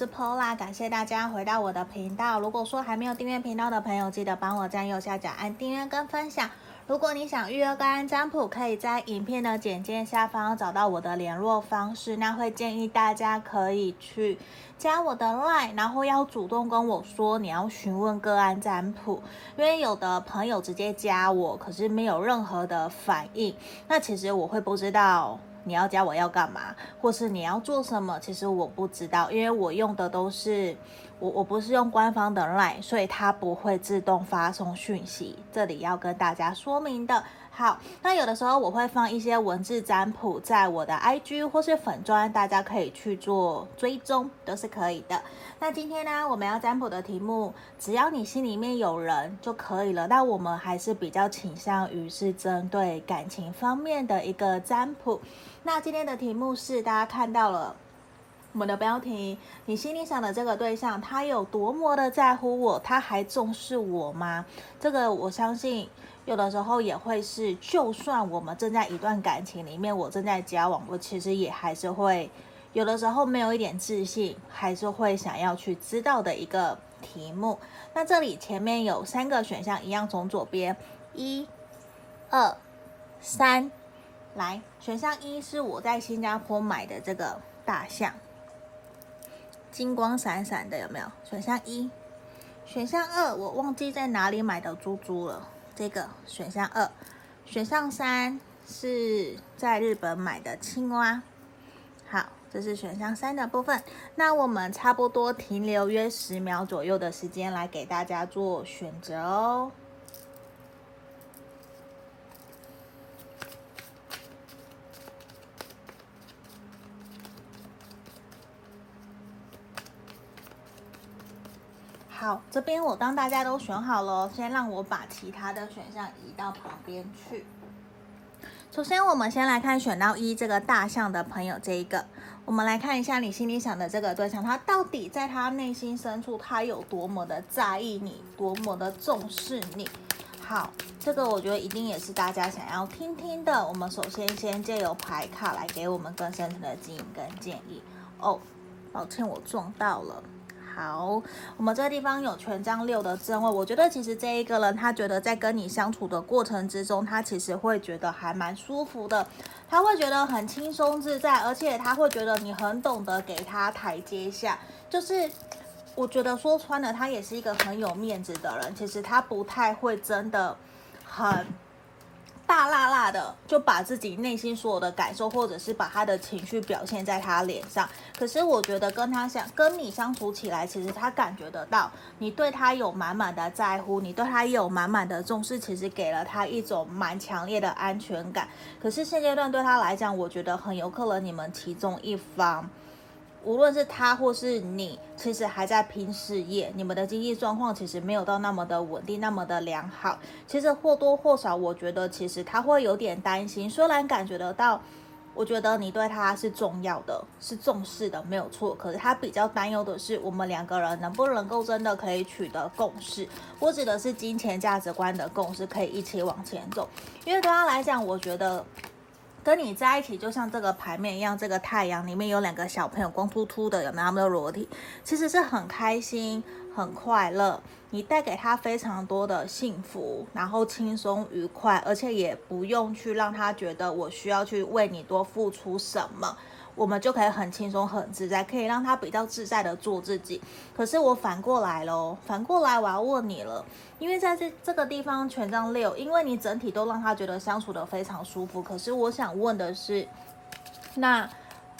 是 Pola，感谢大家回到我的频道。如果说还没有订阅频道的朋友，记得帮我在右下角按订阅跟分享。如果你想预约个案占卜，可以在影片的简介下方找到我的联络方式。那会建议大家可以去加我的 LINE，然后要主动跟我说你要询问个案占卜，因为有的朋友直接加我，可是没有任何的反应，那其实我会不知道。你要加我要干嘛，或是你要做什么？其实我不知道，因为我用的都是我我不是用官方的 LINE，所以它不会自动发送讯息。这里要跟大家说明的。好，那有的时候我会放一些文字占卜在我的 IG 或是粉专，大家可以去做追踪，都是可以的。那今天呢，我们要占卜的题目，只要你心里面有人就可以了。那我们还是比较倾向于是针对感情方面的一个占卜。那今天的题目是，大家看到了我们的标题，你心里想的这个对象，他有多么的在乎我，他还重视我吗？这个我相信。有的时候也会是，就算我们正在一段感情里面，我正在交往，我其实也还是会有的时候没有一点自信，还是会想要去知道的一个题目。那这里前面有三个选项，一样从左边，一、二、三，来，选项一是我在新加坡买的这个大象，金光闪闪的，有没有？选项一，选项二，我忘记在哪里买的猪猪了。这个选项二，选项三是在日本买的青蛙。好，这是选项三的部分。那我们差不多停留约十秒左右的时间来给大家做选择哦。好，这边我当大家都选好了，先让我把其他的选项移到旁边去。首先，我们先来看选到一这个大象的朋友，这一个，我们来看一下你心里想的这个对象，他到底在他内心深处，他有多么的在意你，多么的重视你。好，这个我觉得一定也是大家想要听听的。我们首先先借由牌卡来给我们更深层的指引跟建议。哦，抱歉，我撞到了。好，我们这个地方有权杖六的正位，我觉得其实这一个人他觉得在跟你相处的过程之中，他其实会觉得还蛮舒服的，他会觉得很轻松自在，而且他会觉得你很懂得给他台阶下，就是我觉得说穿了，他也是一个很有面子的人，其实他不太会真的很。大辣辣的就把自己内心所有的感受，或者是把他的情绪表现在他脸上。可是我觉得跟他相跟你相处起来，其实他感觉得到你对他有满满的在乎，你对他也有满满的重视，其实给了他一种蛮强烈的安全感。可是现阶段对他来讲，我觉得很有可能你们其中一方。无论是他或是你，其实还在拼事业，你们的经济状况其实没有到那么的稳定，那么的良好。其实或多或少，我觉得其实他会有点担心。虽然感觉得到，我觉得你对他是重要的，是重视的，没有错。可是他比较担忧的是，我们两个人能不能够真的可以取得共识？我指的是金钱价值观的共识，可以一起往前走。因为对他来讲，我觉得。跟你在一起，就像这个牌面一样，这个太阳里面有两个小朋友，光秃秃的，有没有他们的裸体？其实是很开心、很快乐。你带给他非常多的幸福，然后轻松愉快，而且也不用去让他觉得我需要去为你多付出什么。我们就可以很轻松、很自在，可以让他比较自在的做自己。可是我反过来喽，反过来我要问你了，因为在这这个地方权杖六，因为你整体都让他觉得相处的非常舒服。可是我想问的是，那。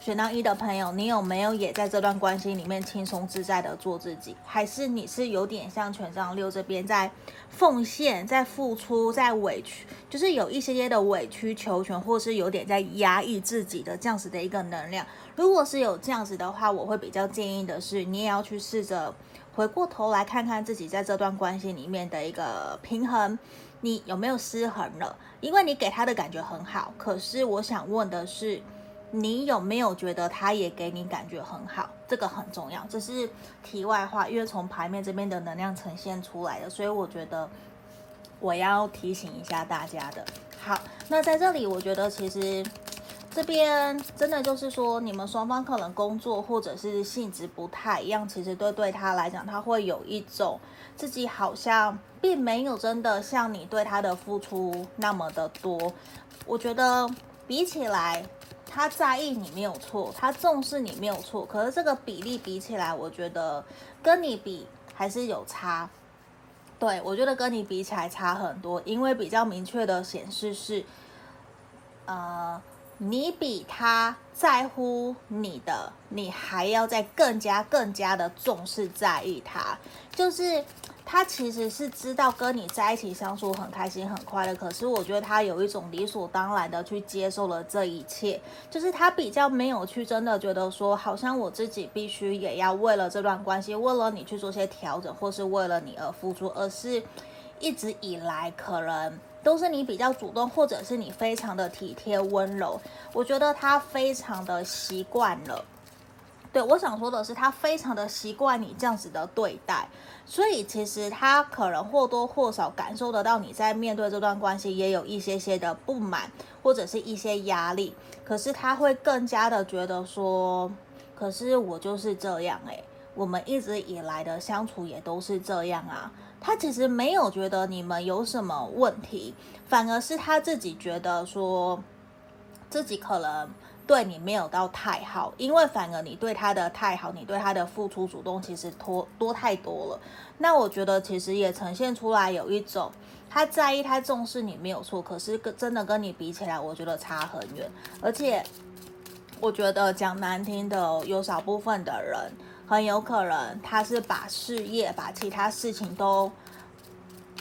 选到一的朋友，你有没有也在这段关系里面轻松自在的做自己？还是你是有点像权杖六这边在奉献、在付出、在委屈，就是有一些些的委曲求全，或是有点在压抑自己的这样子的一个能量？如果是有这样子的话，我会比较建议的是，你也要去试着回过头来看看自己在这段关系里面的一个平衡，你有没有失衡了？因为你给他的感觉很好，可是我想问的是。你有没有觉得他也给你感觉很好？这个很重要，这是题外话，因为从牌面这边的能量呈现出来的，所以我觉得我要提醒一下大家的。好，那在这里，我觉得其实这边真的就是说，你们双方可能工作或者是性质不太一样，其实对对他来讲，他会有一种自己好像并没有真的像你对他的付出那么的多。我觉得比起来，他在意你没有错，他重视你没有错，可是这个比例比起来，我觉得跟你比还是有差。对，我觉得跟你比起来差很多，因为比较明确的显示是，呃。你比他在乎你的，你还要再更加更加的重视在意他，就是他其实是知道跟你在一起相处很开心很快乐，可是我觉得他有一种理所当然的去接受了这一切，就是他比较没有去真的觉得说，好像我自己必须也要为了这段关系，为了你去做些调整，或是为了你而付出，而是一直以来可能。都是你比较主动，或者是你非常的体贴温柔，我觉得他非常的习惯了。对，我想说的是，他非常的习惯你这样子的对待，所以其实他可能或多或少感受得到你在面对这段关系也有一些些的不满，或者是一些压力。可是他会更加的觉得说，可是我就是这样欸，我们一直以来的相处也都是这样啊。他其实没有觉得你们有什么问题，反而是他自己觉得说，自己可能对你没有到太好，因为反而你对他的太好，你对他的付出主动其实多多太多了。那我觉得其实也呈现出来有一种他在意、他重视你没有错，可是跟真的跟你比起来，我觉得差很远。而且我觉得讲难听的，有少部分的人。很有可能他是把事业、把其他事情都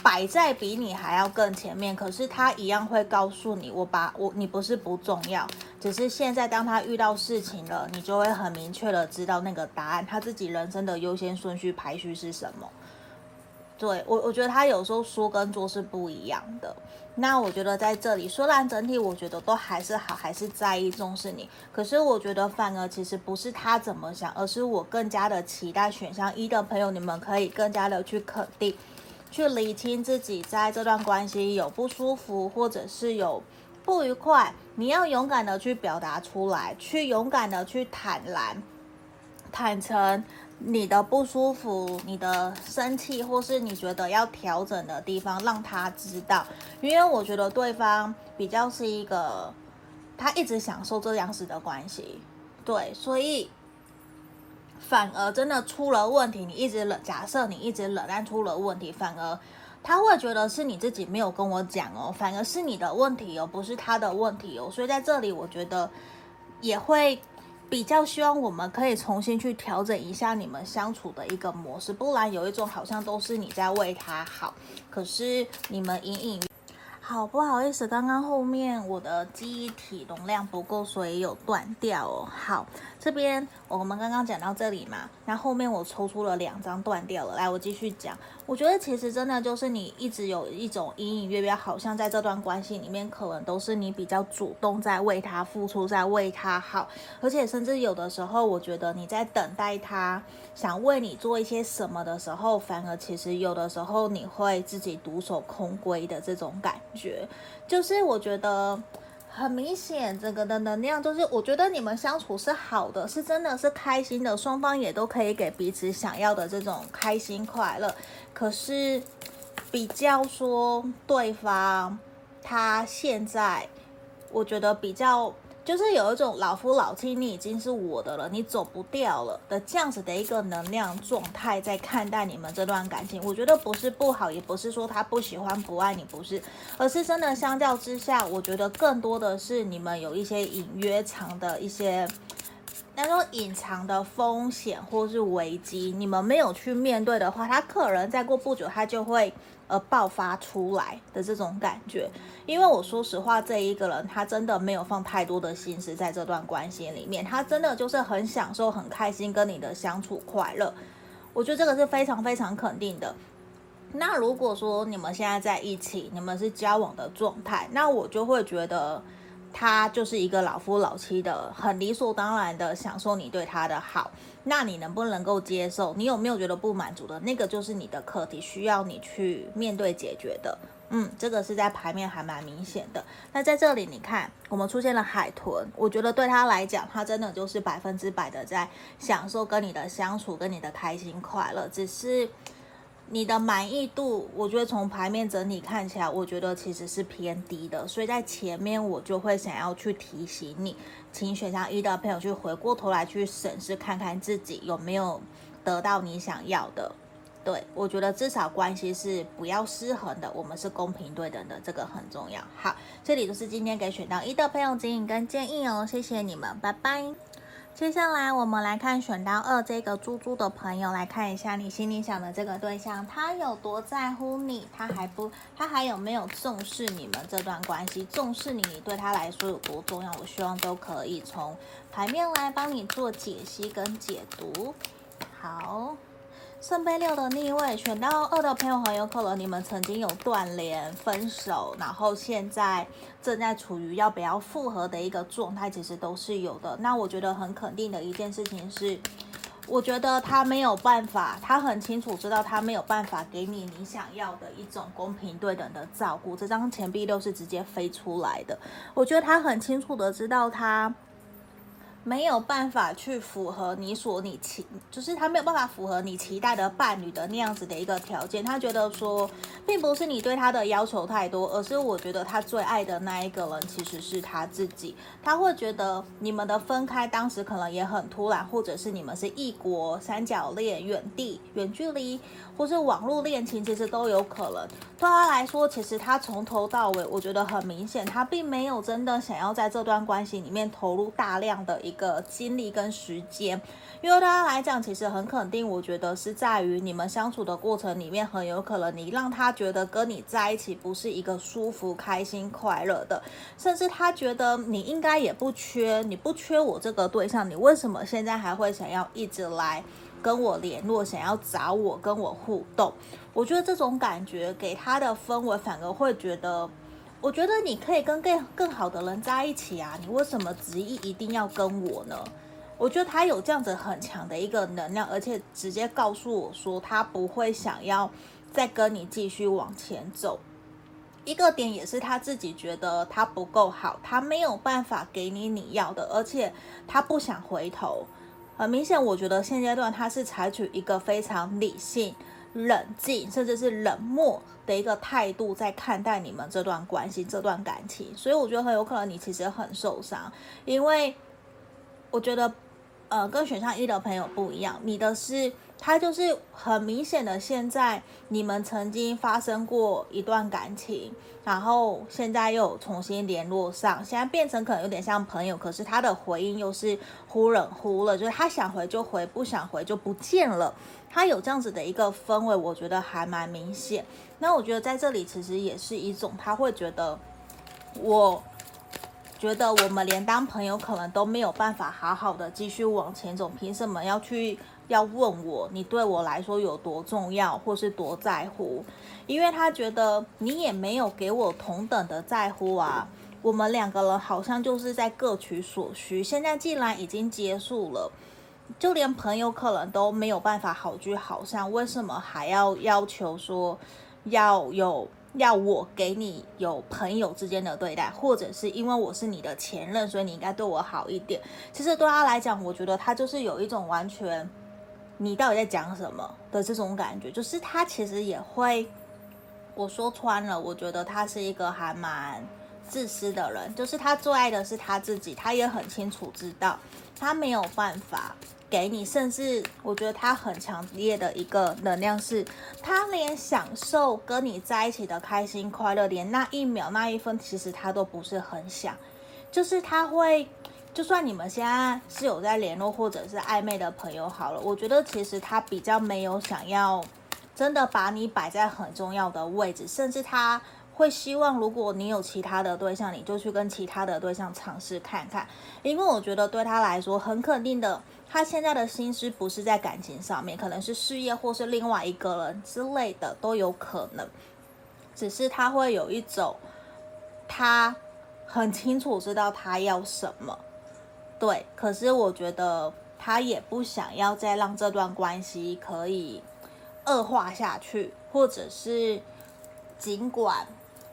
摆在比你还要更前面，可是他一样会告诉你：“我把我你不是不重要，只是现在当他遇到事情了，你就会很明确的知道那个答案，他自己人生的优先顺序排序是什么。”对，我，我觉得他有时候说跟做是不一样的。那我觉得在这里，虽然整体我觉得都还是好，还是在意重视你，可是我觉得反而其实不是他怎么想，而是我更加的期待选项一的朋友，你们可以更加的去肯定，去理清自己在这段关系有不舒服或者是有不愉快，你要勇敢的去表达出来，去勇敢的去坦然、坦诚。你的不舒服，你的生气，或是你觉得要调整的地方，让他知道。因为我觉得对方比较是一个，他一直享受这样子的关系，对，所以反而真的出了问题，你一直冷，假设你一直冷，但出了问题，反而他会觉得是你自己没有跟我讲哦，反而是你的问题哦，不是他的问题哦。所以在这里，我觉得也会。比较希望我们可以重新去调整一下你们相处的一个模式，不然有一种好像都是你在为他好，可是你们隐隐。好，不好意思，刚刚后面我的记忆体容量不够，所以有断掉哦。好，这边我们刚刚讲到这里嘛，那后面我抽出了两张断掉了，来，我继续讲。我觉得其实真的就是你一直有一种隐隐约约，好像在这段关系里面，可能都是你比较主动在为他付出，在为他好，而且甚至有的时候，我觉得你在等待他想为你做一些什么的时候，反而其实有的时候你会自己独守空闺的这种感觉。觉就是我觉得很明显，这个的能量就是我觉得你们相处是好的，是真的是开心的，双方也都可以给彼此想要的这种开心快乐。可是比较说对方，他现在我觉得比较。就是有一种老夫老妻，你已经是我的了，你走不掉了的这样子的一个能量状态，在看待你们这段感情，我觉得不是不好，也不是说他不喜欢不爱你，不是，而是真的相较之下，我觉得更多的是你们有一些隐约藏的一些。那种隐藏的风险或是危机，你们没有去面对的话，他可能再过不久，他就会而爆发出来的这种感觉。因为我说实话，这一个人他真的没有放太多的心思在这段关系里面，他真的就是很享受、很开心跟你的相处快乐。我觉得这个是非常非常肯定的。那如果说你们现在在一起，你们是交往的状态，那我就会觉得。他就是一个老夫老妻的，很理所当然的享受你对他的好，那你能不能够接受？你有没有觉得不满足的？那个就是你的课题，需要你去面对解决的。嗯，这个是在牌面还蛮明显的。那在这里你看，我们出现了海豚，我觉得对他来讲，他真的就是百分之百的在享受跟你的相处，跟你的开心快乐，只是。你的满意度，我觉得从牌面整体看起来，我觉得其实是偏低的，所以在前面我就会想要去提醒你，请选项一的朋友去回过头来去审视看看自己有没有得到你想要的。对，我觉得至少关系是不要失衡的，我们是公平对等的，这个很重要。好，这里就是今天给选到一的朋友指引跟建议哦，谢谢你们，拜拜。接下来我们来看选到二这个猪猪的朋友，来看一下你心里想的这个对象，他有多在乎你？他还不，他还有没有重视你们这段关系？重视你，你对他来说有多重要？我希望都可以从牌面来帮你做解析跟解读。好。圣杯六的逆位，选到二的朋友很有可能你们曾经有断联、分手，然后现在正在处于要不要复合的一个状态，其实都是有的。那我觉得很肯定的一件事情是，我觉得他没有办法，他很清楚知道他没有办法给你你想要的一种公平对等的照顾。这张钱币六是直接飞出来的，我觉得他很清楚的知道他。没有办法去符合你所你期，就是他没有办法符合你期待的伴侣的那样子的一个条件。他觉得说，并不是你对他的要求太多，而是我觉得他最爱的那一个人其实是他自己。他会觉得你们的分开当时可能也很突然，或者是你们是异国三角恋、远地、远距离，或是网络恋情，其实都有可能。对他来说，其实他从头到尾，我觉得很明显，他并没有真的想要在这段关系里面投入大量的。一个精力跟时间，因为对他来讲，其实很肯定，我觉得是在于你们相处的过程里面，很有可能你让他觉得跟你在一起不是一个舒服、开心、快乐的，甚至他觉得你应该也不缺，你不缺我这个对象，你为什么现在还会想要一直来跟我联络，想要找我跟我互动？我觉得这种感觉给他的氛围，反而会觉得。我觉得你可以跟更更好的人在一起啊，你为什么执意一定要跟我呢？我觉得他有这样子很强的一个能量，而且直接告诉我说他不会想要再跟你继续往前走。一个点也是他自己觉得他不够好，他没有办法给你你要的，而且他不想回头。很明显，我觉得现阶段他是采取一个非常理性。冷静，甚至是冷漠的一个态度，在看待你们这段关系、这段感情，所以我觉得很有可能你其实很受伤，因为我觉得，呃，跟选项一的朋友不一样，你的是。他就是很明显的，现在你们曾经发生过一段感情，然后现在又重新联络上，现在变成可能有点像朋友，可是他的回应又是忽冷忽热，就是他想回就回，不想回就不见了。他有这样子的一个氛围，我觉得还蛮明显。那我觉得在这里其实也是一种，他会觉得，我觉得我们连当朋友可能都没有办法好好的继续往前走，凭什么要去？要问我，你对我来说有多重要，或是多在乎？因为他觉得你也没有给我同等的在乎啊。我们两个人好像就是在各取所需。现在既然已经结束了，就连朋友可能都没有办法好聚好散，为什么还要要求说要有要我给你有朋友之间的对待，或者是因为我是你的前任，所以你应该对我好一点？其实对他来讲，我觉得他就是有一种完全。你到底在讲什么的这种感觉，就是他其实也会，我说穿了，我觉得他是一个还蛮自私的人，就是他最爱的是他自己，他也很清楚知道他没有办法给你，甚至我觉得他很强烈的一个能量是，他连享受跟你在一起的开心快乐，连那一秒那一分，其实他都不是很想，就是他会。就算你们现在是有在联络或者是暧昧的朋友好了，我觉得其实他比较没有想要真的把你摆在很重要的位置，甚至他会希望如果你有其他的对象，你就去跟其他的对象尝试看看，因为我觉得对他来说很肯定的，他现在的心思不是在感情上面，可能是事业或是另外一个人之类的都有可能，只是他会有一种他很清楚知道他要什么。对，可是我觉得他也不想要再让这段关系可以恶化下去，或者是尽管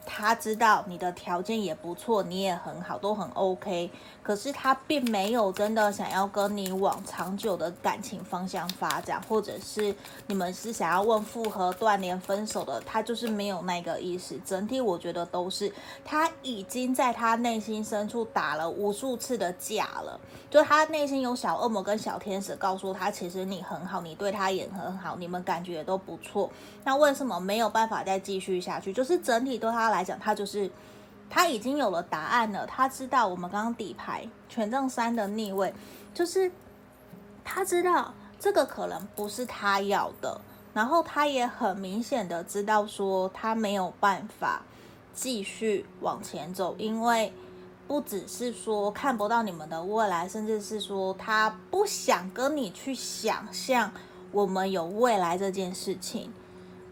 他知道你的条件也不错，你也很好，都很 OK。可是他并没有真的想要跟你往长久的感情方向发展，或者是你们是想要问复合、断联、分手的，他就是没有那个意思。整体我觉得都是他已经在他内心深处打了无数次的架了，就他内心有小恶魔跟小天使告诉他，其实你很好，你对他也很好，你们感觉也都不错。那为什么没有办法再继续下去？就是整体对他来来讲，他就是他已经有了答案了。他知道我们刚刚底牌权杖三的逆位，就是他知道这个可能不是他要的，然后他也很明显的知道说他没有办法继续往前走，因为不只是说看不到你们的未来，甚至是说他不想跟你去想象我们有未来这件事情。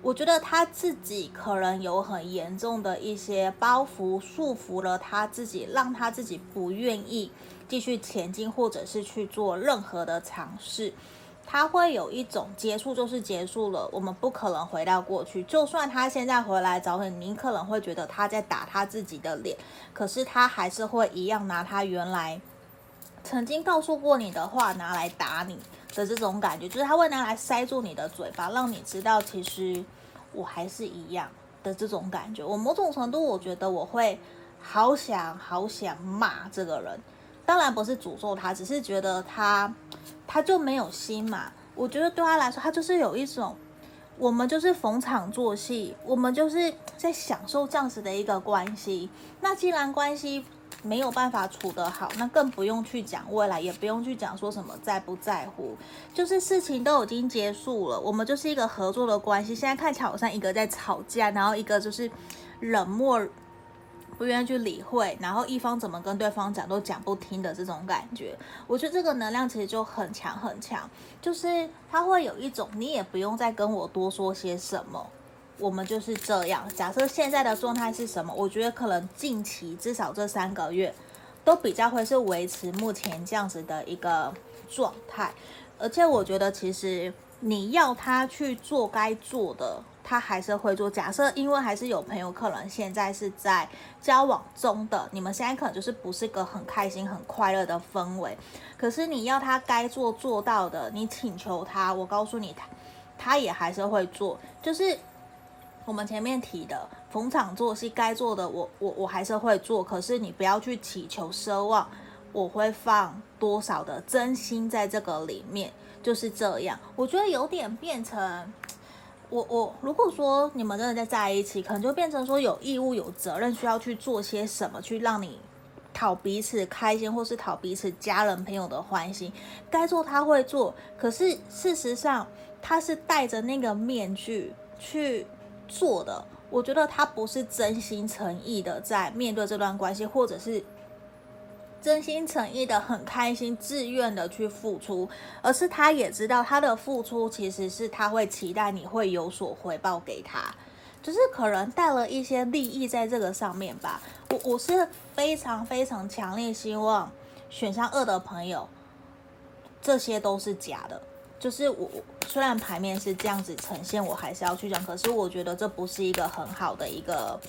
我觉得他自己可能有很严重的一些包袱束缚了他自己，让他自己不愿意继续前进，或者是去做任何的尝试。他会有一种结束就是结束了，我们不可能回到过去。就算他现在回来找你，你可能会觉得他在打他自己的脸，可是他还是会一样拿他原来曾经告诉过你的话拿来打你的这种感觉，就是他会拿来塞住你的嘴巴，让你知道其实。我还是一样的这种感觉，我某种程度我觉得我会好想好想骂这个人，当然不是诅咒他，只是觉得他他就没有心嘛。我觉得对他来说，他就是有一种，我们就是逢场作戏，我们就是在享受这样子的一个关系。那既然关系，没有办法处得好，那更不用去讲未来，也不用去讲说什么在不在乎，就是事情都已经结束了，我们就是一个合作的关系。现在看起来好像一个在吵架，然后一个就是冷漠，不愿意去理会，然后一方怎么跟对方讲都讲不听的这种感觉。我觉得这个能量其实就很强很强，就是他会有一种你也不用再跟我多说些什么。我们就是这样。假设现在的状态是什么？我觉得可能近期至少这三个月都比较会是维持目前这样子的一个状态。而且我觉得，其实你要他去做该做的，他还是会做。假设因为还是有朋友可能现在是在交往中的，你们现在可能就是不是个很开心、很快乐的氛围。可是你要他该做做到的，你请求他，我告诉你，他他也还是会做，就是。我们前面提的逢场作戏，该做的我我我还是会做，可是你不要去祈求奢望，我会放多少的真心在这个里面，就是这样。我觉得有点变成，我我如果说你们真的在在一起，可能就变成说有义务有责任需要去做些什么，去让你讨彼此开心，或是讨彼此家人朋友的欢心。该做他会做，可是事实上他是戴着那个面具去。做的，我觉得他不是真心诚意的在面对这段关系，或者是真心诚意的很开心、自愿的去付出，而是他也知道他的付出其实是他会期待你会有所回报给他，就是可能带了一些利益在这个上面吧。我我是非常非常强烈希望选项二的朋友，这些都是假的。就是我虽然牌面是这样子呈现，我还是要去讲。可是我觉得这不是一个很好的一个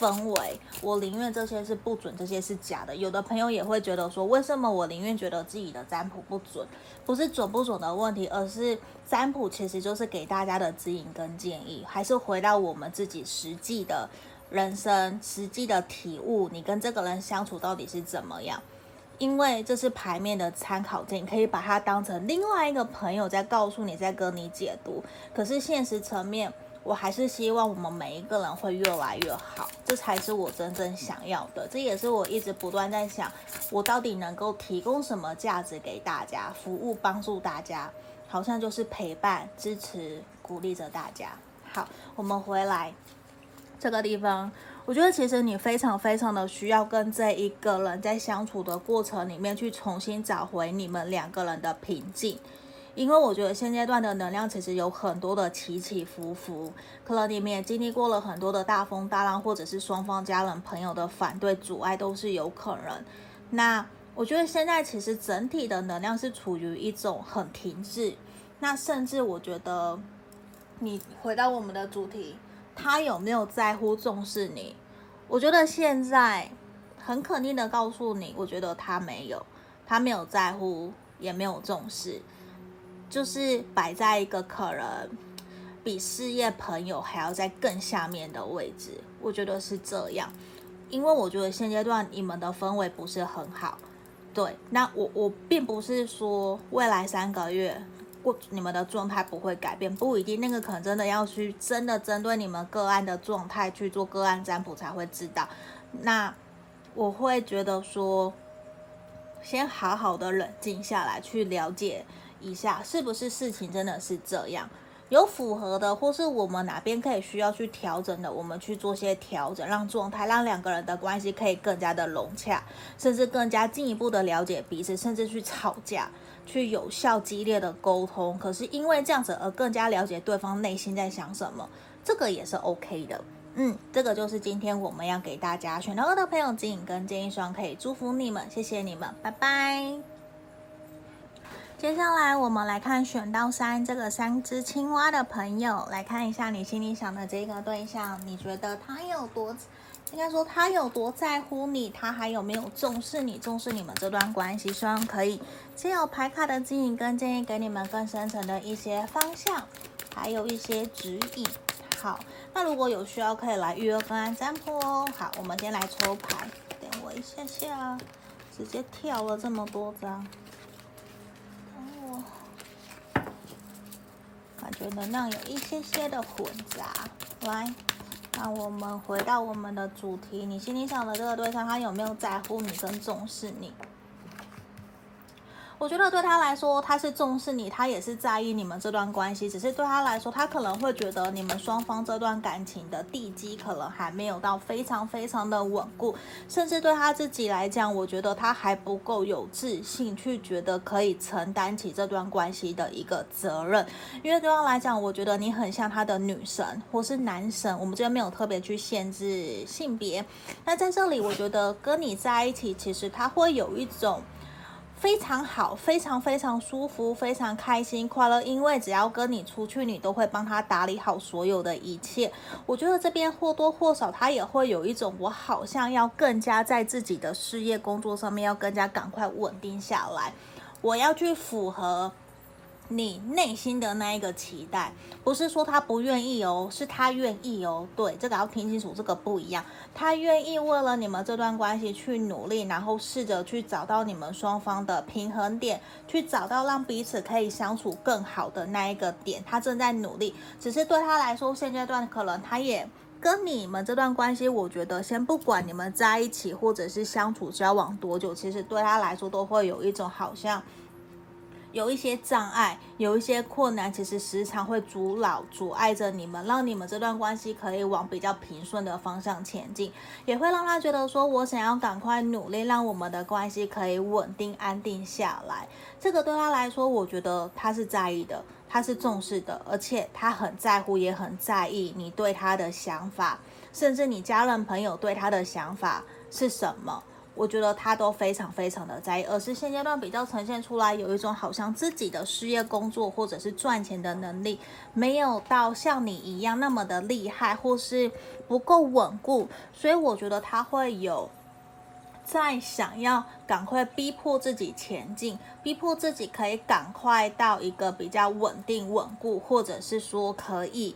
氛围。我宁愿这些是不准，这些是假的。有的朋友也会觉得说，为什么我宁愿觉得自己的占卜不准？不是准不准的问题，而是占卜其实就是给大家的指引跟建议，还是回到我们自己实际的人生实际的体悟。你跟这个人相处到底是怎么样？因为这是牌面的参考件，你可以把它当成另外一个朋友在告诉你，在跟你解读。可是现实层面，我还是希望我们每一个人会越来越好，这才是我真正想要的。这也是我一直不断在想，我到底能够提供什么价值给大家，服务帮助大家，好像就是陪伴、支持、鼓励着大家。好，我们回来这个地方。我觉得其实你非常非常的需要跟这一个人在相处的过程里面去重新找回你们两个人的平静，因为我觉得现阶段的能量其实有很多的起起伏伏，可能你们也经历过了很多的大风大浪，或者是双方家人朋友的反对阻碍都是有可能。那我觉得现在其实整体的能量是处于一种很停滞，那甚至我觉得你回到我们的主题。他有没有在乎重视你？我觉得现在很肯定的告诉你，我觉得他没有，他没有在乎，也没有重视，就是摆在一个可能比事业朋友还要在更下面的位置。我觉得是这样，因为我觉得现阶段你们的氛围不是很好。对，那我我并不是说未来三个月。过你们的状态不会改变，不一定，那个可能真的要去真的针对你们个案的状态去做个案占卜才会知道。那我会觉得说，先好好的冷静下来，去了解一下是不是事情真的是这样，有符合的，或是我们哪边可以需要去调整的，我们去做些调整，让状态，让两个人的关系可以更加的融洽，甚至更加进一步的了解彼此，甚至去吵架。去有效激烈的沟通，可是因为这样子而更加了解对方内心在想什么，这个也是 OK 的。嗯，这个就是今天我们要给大家选到二的朋友指引跟建议，双可以祝福你们，谢谢你们，拜拜。接下来我们来看选到三这个三只青蛙的朋友，来看一下你心里想的这个对象，你觉得他有多？应该说他有多在乎你，他还有没有重视你，重视你们这段关系？希望可以借由牌卡的指引跟建议，给你们更深层的一些方向，还有一些指引。好，那如果有需要，可以来预约个案占卜哦。好，我们先来抽牌，等我一下下，直接跳了这么多张，等我，感觉能量有一些些的混杂，来。那我们回到我们的主题，你心里想的这个对象，他有没有在乎你跟重视你？我觉得对他来说，他是重视你，他也是在意你们这段关系。只是对他来说，他可能会觉得你们双方这段感情的地基可能还没有到非常非常的稳固，甚至对他自己来讲，我觉得他还不够有自信去觉得可以承担起这段关系的一个责任。因为对他来讲，我觉得你很像他的女神或是男神。我们这边没有特别去限制性别。那在这里，我觉得跟你在一起，其实他会有一种。非常好，非常非常舒服，非常开心快乐，因为只要跟你出去，你都会帮他打理好所有的一切。我觉得这边或多或少，他也会有一种，我好像要更加在自己的事业工作上面要更加赶快稳定下来，我要去符合。你内心的那一个期待，不是说他不愿意哦，是他愿意哦。对，这个要听清楚，这个不一样。他愿意为了你们这段关系去努力，然后试着去找到你们双方的平衡点，去找到让彼此可以相处更好的那一个点。他正在努力，只是对他来说，现阶段可能他也跟你们这段关系，我觉得先不管你们在一起或者是相处交往多久，其实对他来说都会有一种好像。有一些障碍，有一些困难，其实时常会阻挠、阻碍着你们，让你们这段关系可以往比较平顺的方向前进，也会让他觉得说，我想要赶快努力，让我们的关系可以稳定、安定下来。这个对他来说，我觉得他是在意的，他是重视的，而且他很在乎，也很在意你对他的想法，甚至你家人朋友对他的想法是什么。我觉得他都非常非常的在意，而是现阶段比较呈现出来有一种好像自己的事业工作或者是赚钱的能力没有到像你一样那么的厉害，或是不够稳固，所以我觉得他会有在想要赶快逼迫自己前进，逼迫自己可以赶快到一个比较稳定稳固，或者是说可以。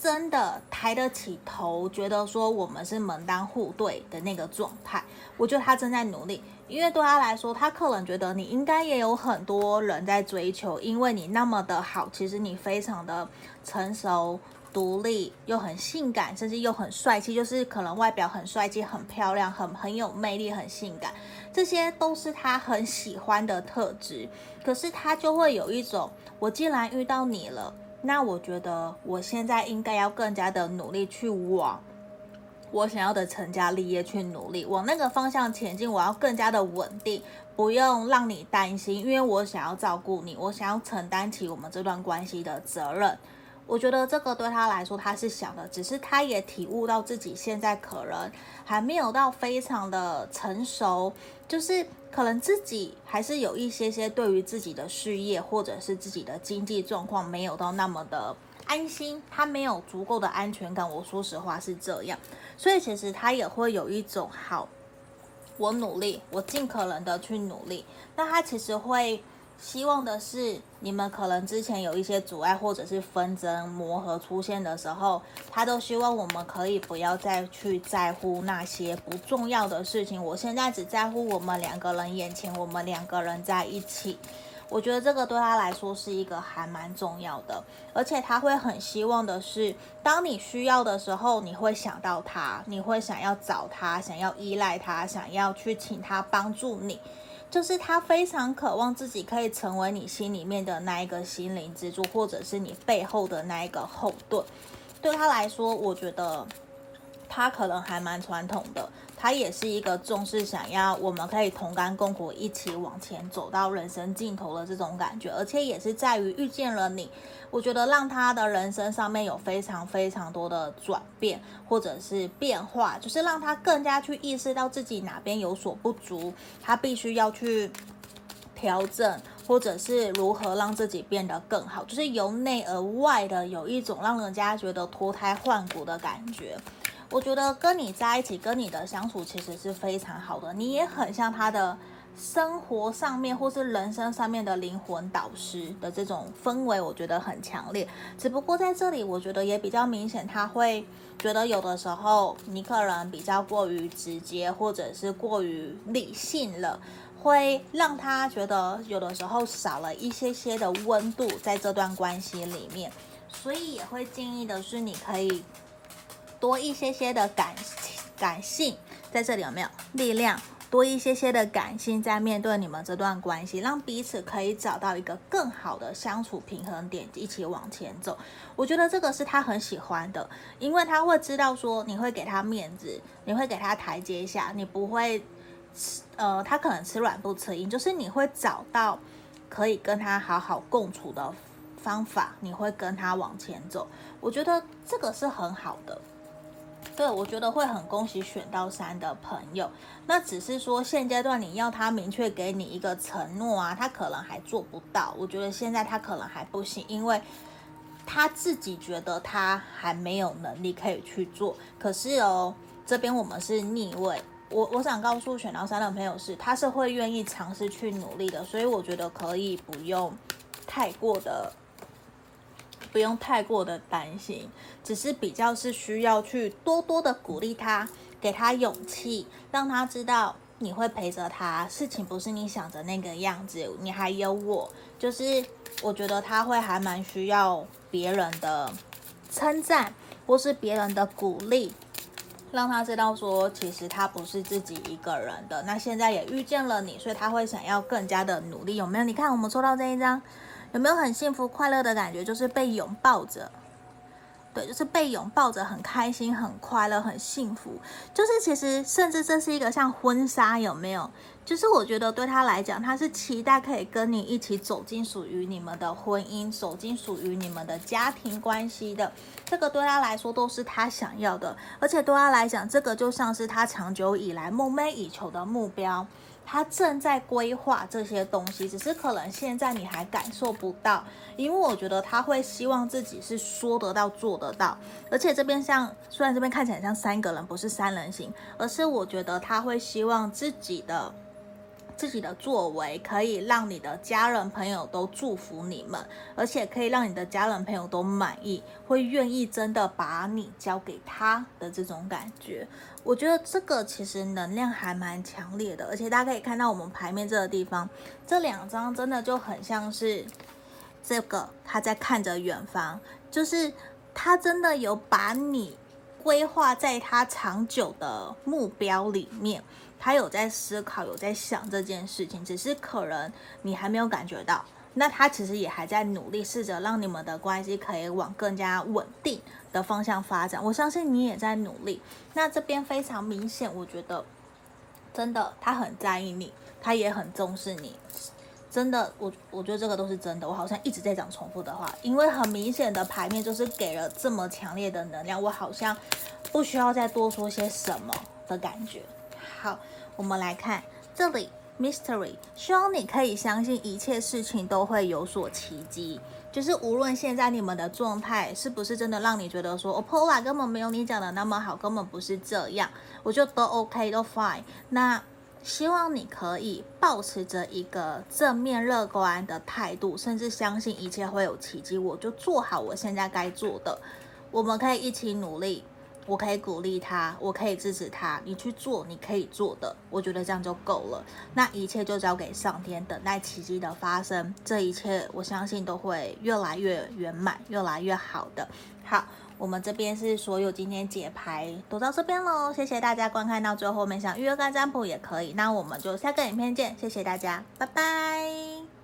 真的抬得起头，觉得说我们是门当户对的那个状态。我觉得他正在努力，因为对他来说，他可能觉得你应该也有很多人在追求，因为你那么的好，其实你非常的成熟、独立，又很性感，甚至又很帅气，就是可能外表很帅气、很漂亮、很很有魅力、很性感，这些都是他很喜欢的特质。可是他就会有一种，我既然遇到你了。那我觉得我现在应该要更加的努力去往我想要的成家立业去努力，往那个方向前进。我要更加的稳定，不用让你担心，因为我想要照顾你，我想要承担起我们这段关系的责任。我觉得这个对他来说，他是想的，只是他也体悟到自己现在可能还没有到非常的成熟，就是可能自己还是有一些些对于自己的事业或者是自己的经济状况没有到那么的安心，他没有足够的安全感。我说实话是这样，所以其实他也会有一种好，我努力，我尽可能的去努力。那他其实会。希望的是，你们可能之前有一些阻碍或者是纷争磨合出现的时候，他都希望我们可以不要再去在乎那些不重要的事情。我现在只在乎我们两个人眼前，我们两个人在一起。我觉得这个对他来说是一个还蛮重要的，而且他会很希望的是，当你需要的时候，你会想到他，你会想要找他，想要依赖他，想要去请他帮助你。就是他非常渴望自己可以成为你心里面的那一个心灵支柱，或者是你背后的那一个后盾。对他来说，我觉得他可能还蛮传统的。他也是一个重视想要我们可以同甘共苦，一起往前走到人生尽头的这种感觉，而且也是在于遇见了你，我觉得让他的人生上面有非常非常多的转变或者是变化，就是让他更加去意识到自己哪边有所不足，他必须要去调整，或者是如何让自己变得更好，就是由内而外的有一种让人家觉得脱胎换骨的感觉。我觉得跟你在一起，跟你的相处其实是非常好的。你也很像他的生活上面或是人生上面的灵魂导师的这种氛围，我觉得很强烈。只不过在这里，我觉得也比较明显，他会觉得有的时候你可能比较过于直接，或者是过于理性了，会让他觉得有的时候少了一些些的温度在这段关系里面。所以也会建议的是，你可以。多一些些的感感性，在这里有没有力量？多一些些的感性，在面对你们这段关系，让彼此可以找到一个更好的相处平衡点，一起往前走。我觉得这个是他很喜欢的，因为他会知道说你会给他面子，你会给他台阶下，你不会吃呃，他可能吃软不吃硬，就是你会找到可以跟他好好共处的方法，你会跟他往前走。我觉得这个是很好的。对，我觉得会很恭喜选到三的朋友。那只是说现阶段你要他明确给你一个承诺啊，他可能还做不到。我觉得现在他可能还不行，因为他自己觉得他还没有能力可以去做。可是哦，这边我们是逆位，我我想告诉选到三的朋友是，他是会愿意尝试去努力的，所以我觉得可以不用太过的。不用太过的担心，只是比较是需要去多多的鼓励他，给他勇气，让他知道你会陪着他。事情不是你想的那个样子，你还有我。就是我觉得他会还蛮需要别人的称赞，或是别人的鼓励，让他知道说其实他不是自己一个人的。那现在也遇见了你，所以他会想要更加的努力。有没有？你看我们抽到这一张。有没有很幸福快乐的感觉？就是被拥抱着，对，就是被拥抱着，很开心、很快乐、很幸福。就是其实甚至这是一个像婚纱，有没有？就是我觉得对他来讲，他是期待可以跟你一起走进属于你们的婚姻，走进属于你们的家庭关系的。这个对他来说都是他想要的，而且对他来讲，这个就像是他长久以来梦寐以求的目标。他正在规划这些东西，只是可能现在你还感受不到，因为我觉得他会希望自己是说得到做得到，而且这边像，虽然这边看起来像三个人，不是三人行，而是我觉得他会希望自己的。自己的作为可以让你的家人朋友都祝福你们，而且可以让你的家人朋友都满意，会愿意真的把你交给他的这种感觉。我觉得这个其实能量还蛮强烈的，而且大家可以看到我们牌面这个地方，这两张真的就很像是这个他在看着远方，就是他真的有把你规划在他长久的目标里面。他有在思考，有在想这件事情，只是可能你还没有感觉到。那他其实也还在努力，试着让你们的关系可以往更加稳定的方向发展。我相信你也在努力。那这边非常明显，我觉得真的他很在意你，他也很重视你。真的，我我觉得这个都是真的。我好像一直在讲重复的话，因为很明显的牌面就是给了这么强烈的能量，我好像不需要再多说些什么的感觉。好，我们来看这里，mystery，希望你可以相信一切事情都会有所奇迹。就是无论现在你们的状态是不是真的让你觉得说，我，Paula 根本没有你讲的那么好，根本不是这样，我觉得都 OK 都 fine。那希望你可以保持着一个正面乐观的态度，甚至相信一切会有奇迹。我就做好我现在该做的，我们可以一起努力。我可以鼓励他，我可以支持他，你去做你可以做的，我觉得这样就够了。那一切就交给上天，等待奇迹的发生。这一切我相信都会越来越圆满，越来越好的。好，我们这边是所有今天解牌都到这边喽，谢谢大家观看到最后面，想预约跟占卜也可以。那我们就下个影片见，谢谢大家，拜拜。